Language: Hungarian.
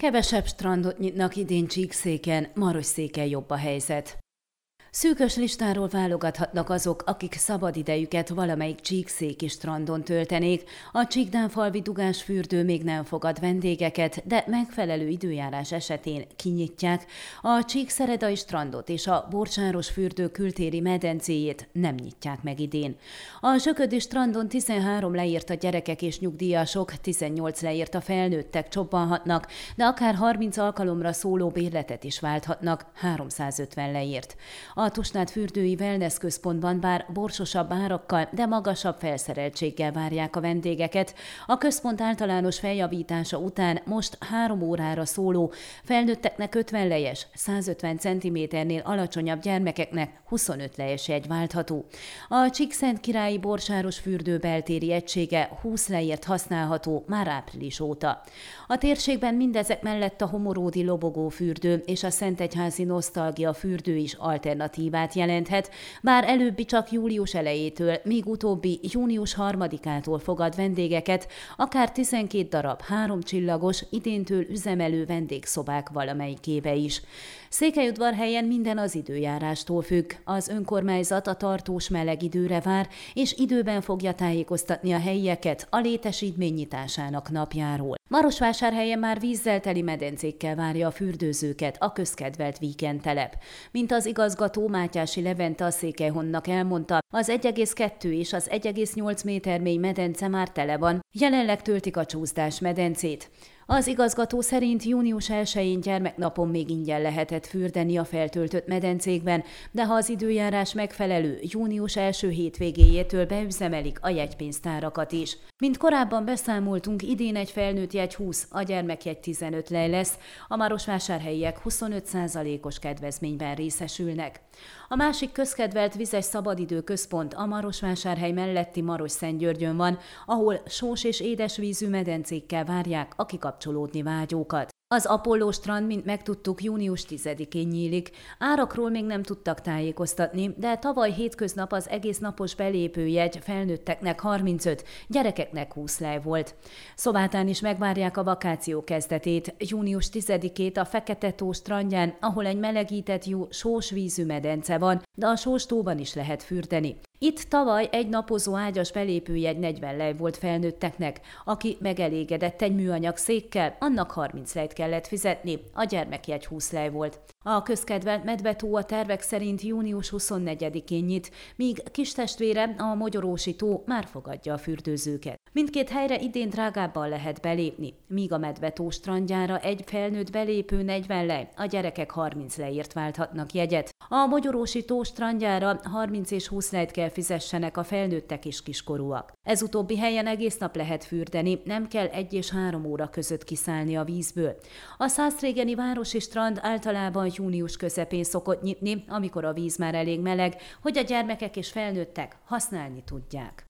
Kevesebb strandot nyitnak idén Csíkszéken, Marosszéken jobb a helyzet. Szűkös listáról válogathatnak azok, akik szabadidejüket valamelyik csíkszéki strandon töltenék. A Csíkdánfalvi dugás fürdő még nem fogad vendégeket, de megfelelő időjárás esetén kinyitják. A Csíkszeredai strandot és a Borcsáros fürdő kültéri medencéjét nem nyitják meg idén. A Söködi strandon 13 leírt a gyerekek és nyugdíjasok, 18 leírt a felnőttek csobbanhatnak, de akár 30 alkalomra szóló bérletet is válthatnak, 350 leírt. A Tusnád fürdői wellness központban bár borsosabb árakkal, de magasabb felszereltséggel várják a vendégeket. A központ általános feljavítása után most három órára szóló, felnőtteknek 50 lejes, 150 cm-nél alacsonyabb gyermekeknek 25 lejes egy váltható. A Csíkszent királyi borsáros fürdő beltéri egysége 20 leért használható már április óta. A térségben mindezek mellett a Homoródi lobogó fürdő és a Szentegyházi nosztalgia fürdő is alternatív alternatívát jelenthet, bár előbbi csak július elejétől, míg utóbbi június harmadikától fogad vendégeket, akár 12 darab három csillagos, idéntől üzemelő vendégszobák valamelyikébe is. Székelyudvarhelyen minden az időjárástól függ. Az önkormányzat a tartós meleg időre vár, és időben fogja tájékoztatni a helyieket a létesítmény nyitásának napjáról. Marosvásárhelyen már vízzel teli medencékkel várja a fürdőzőket a közkedvelt víkentelep. Mint az igazgató Mátyási Levente a Székelyhonnak elmondta, az 1,2 és az 1,8 méter mély medence már tele van, jelenleg töltik a csúszdás medencét. Az igazgató szerint június 1-én gyermeknapon még ingyen lehetett fürdeni a feltöltött medencékben, de ha az időjárás megfelelő, június első hétvégéjétől beüzemelik a jegypénztárakat is. Mint korábban beszámoltunk, idén egy felnőtt jegy 20, a gyermekjegy 15 le lesz, a marosvásárhelyiek 25%-os kedvezményben részesülnek. A másik közkedvelt vizes szabadidő központ a Marosvásárhely melletti Maros-Szentgyörgyön van, ahol sós és édesvízű medencékkel várják a kikapcsolódni vágyókat. Az Apollo strand, mint megtudtuk, június 10-én nyílik. Árakról még nem tudtak tájékoztatni, de tavaly hétköznap az egész napos belépőjegy felnőtteknek 35, gyerekeknek 20 lej volt. Szobátán is megvárják a vakáció kezdetét, június 10-ét a Fekete tó strandján, ahol egy melegített jó sós vízű medence van, de a sós tóban is lehet fürdeni. Itt tavaly egy napozó ágyas belépőjegy 40 lej volt felnőtteknek, aki megelégedett egy műanyag székkel, annak 30 lejt kellett fizetni, a gyermekjegy 20 lej volt. A közkedvelt medvetó a tervek szerint június 24-én nyit, míg kistestvére, a Magyarósi tó már fogadja a fürdőzőket. Mindkét helyre idén drágábban lehet belépni, míg a medvetó strandjára egy felnőtt belépő 40 lej, a gyerekek 30 leért válthatnak jegyet. A Magyarósi tó strandjára 30 és 20 lejt kell fizessenek a felnőttek és kiskorúak. Ez utóbbi helyen egész nap lehet fürdeni, nem kell egy és három óra között kiszállni a vízből. A Szászrégeni városi strand általában június közepén szokott nyitni, amikor a víz már elég meleg, hogy a gyermekek és felnőttek használni tudják.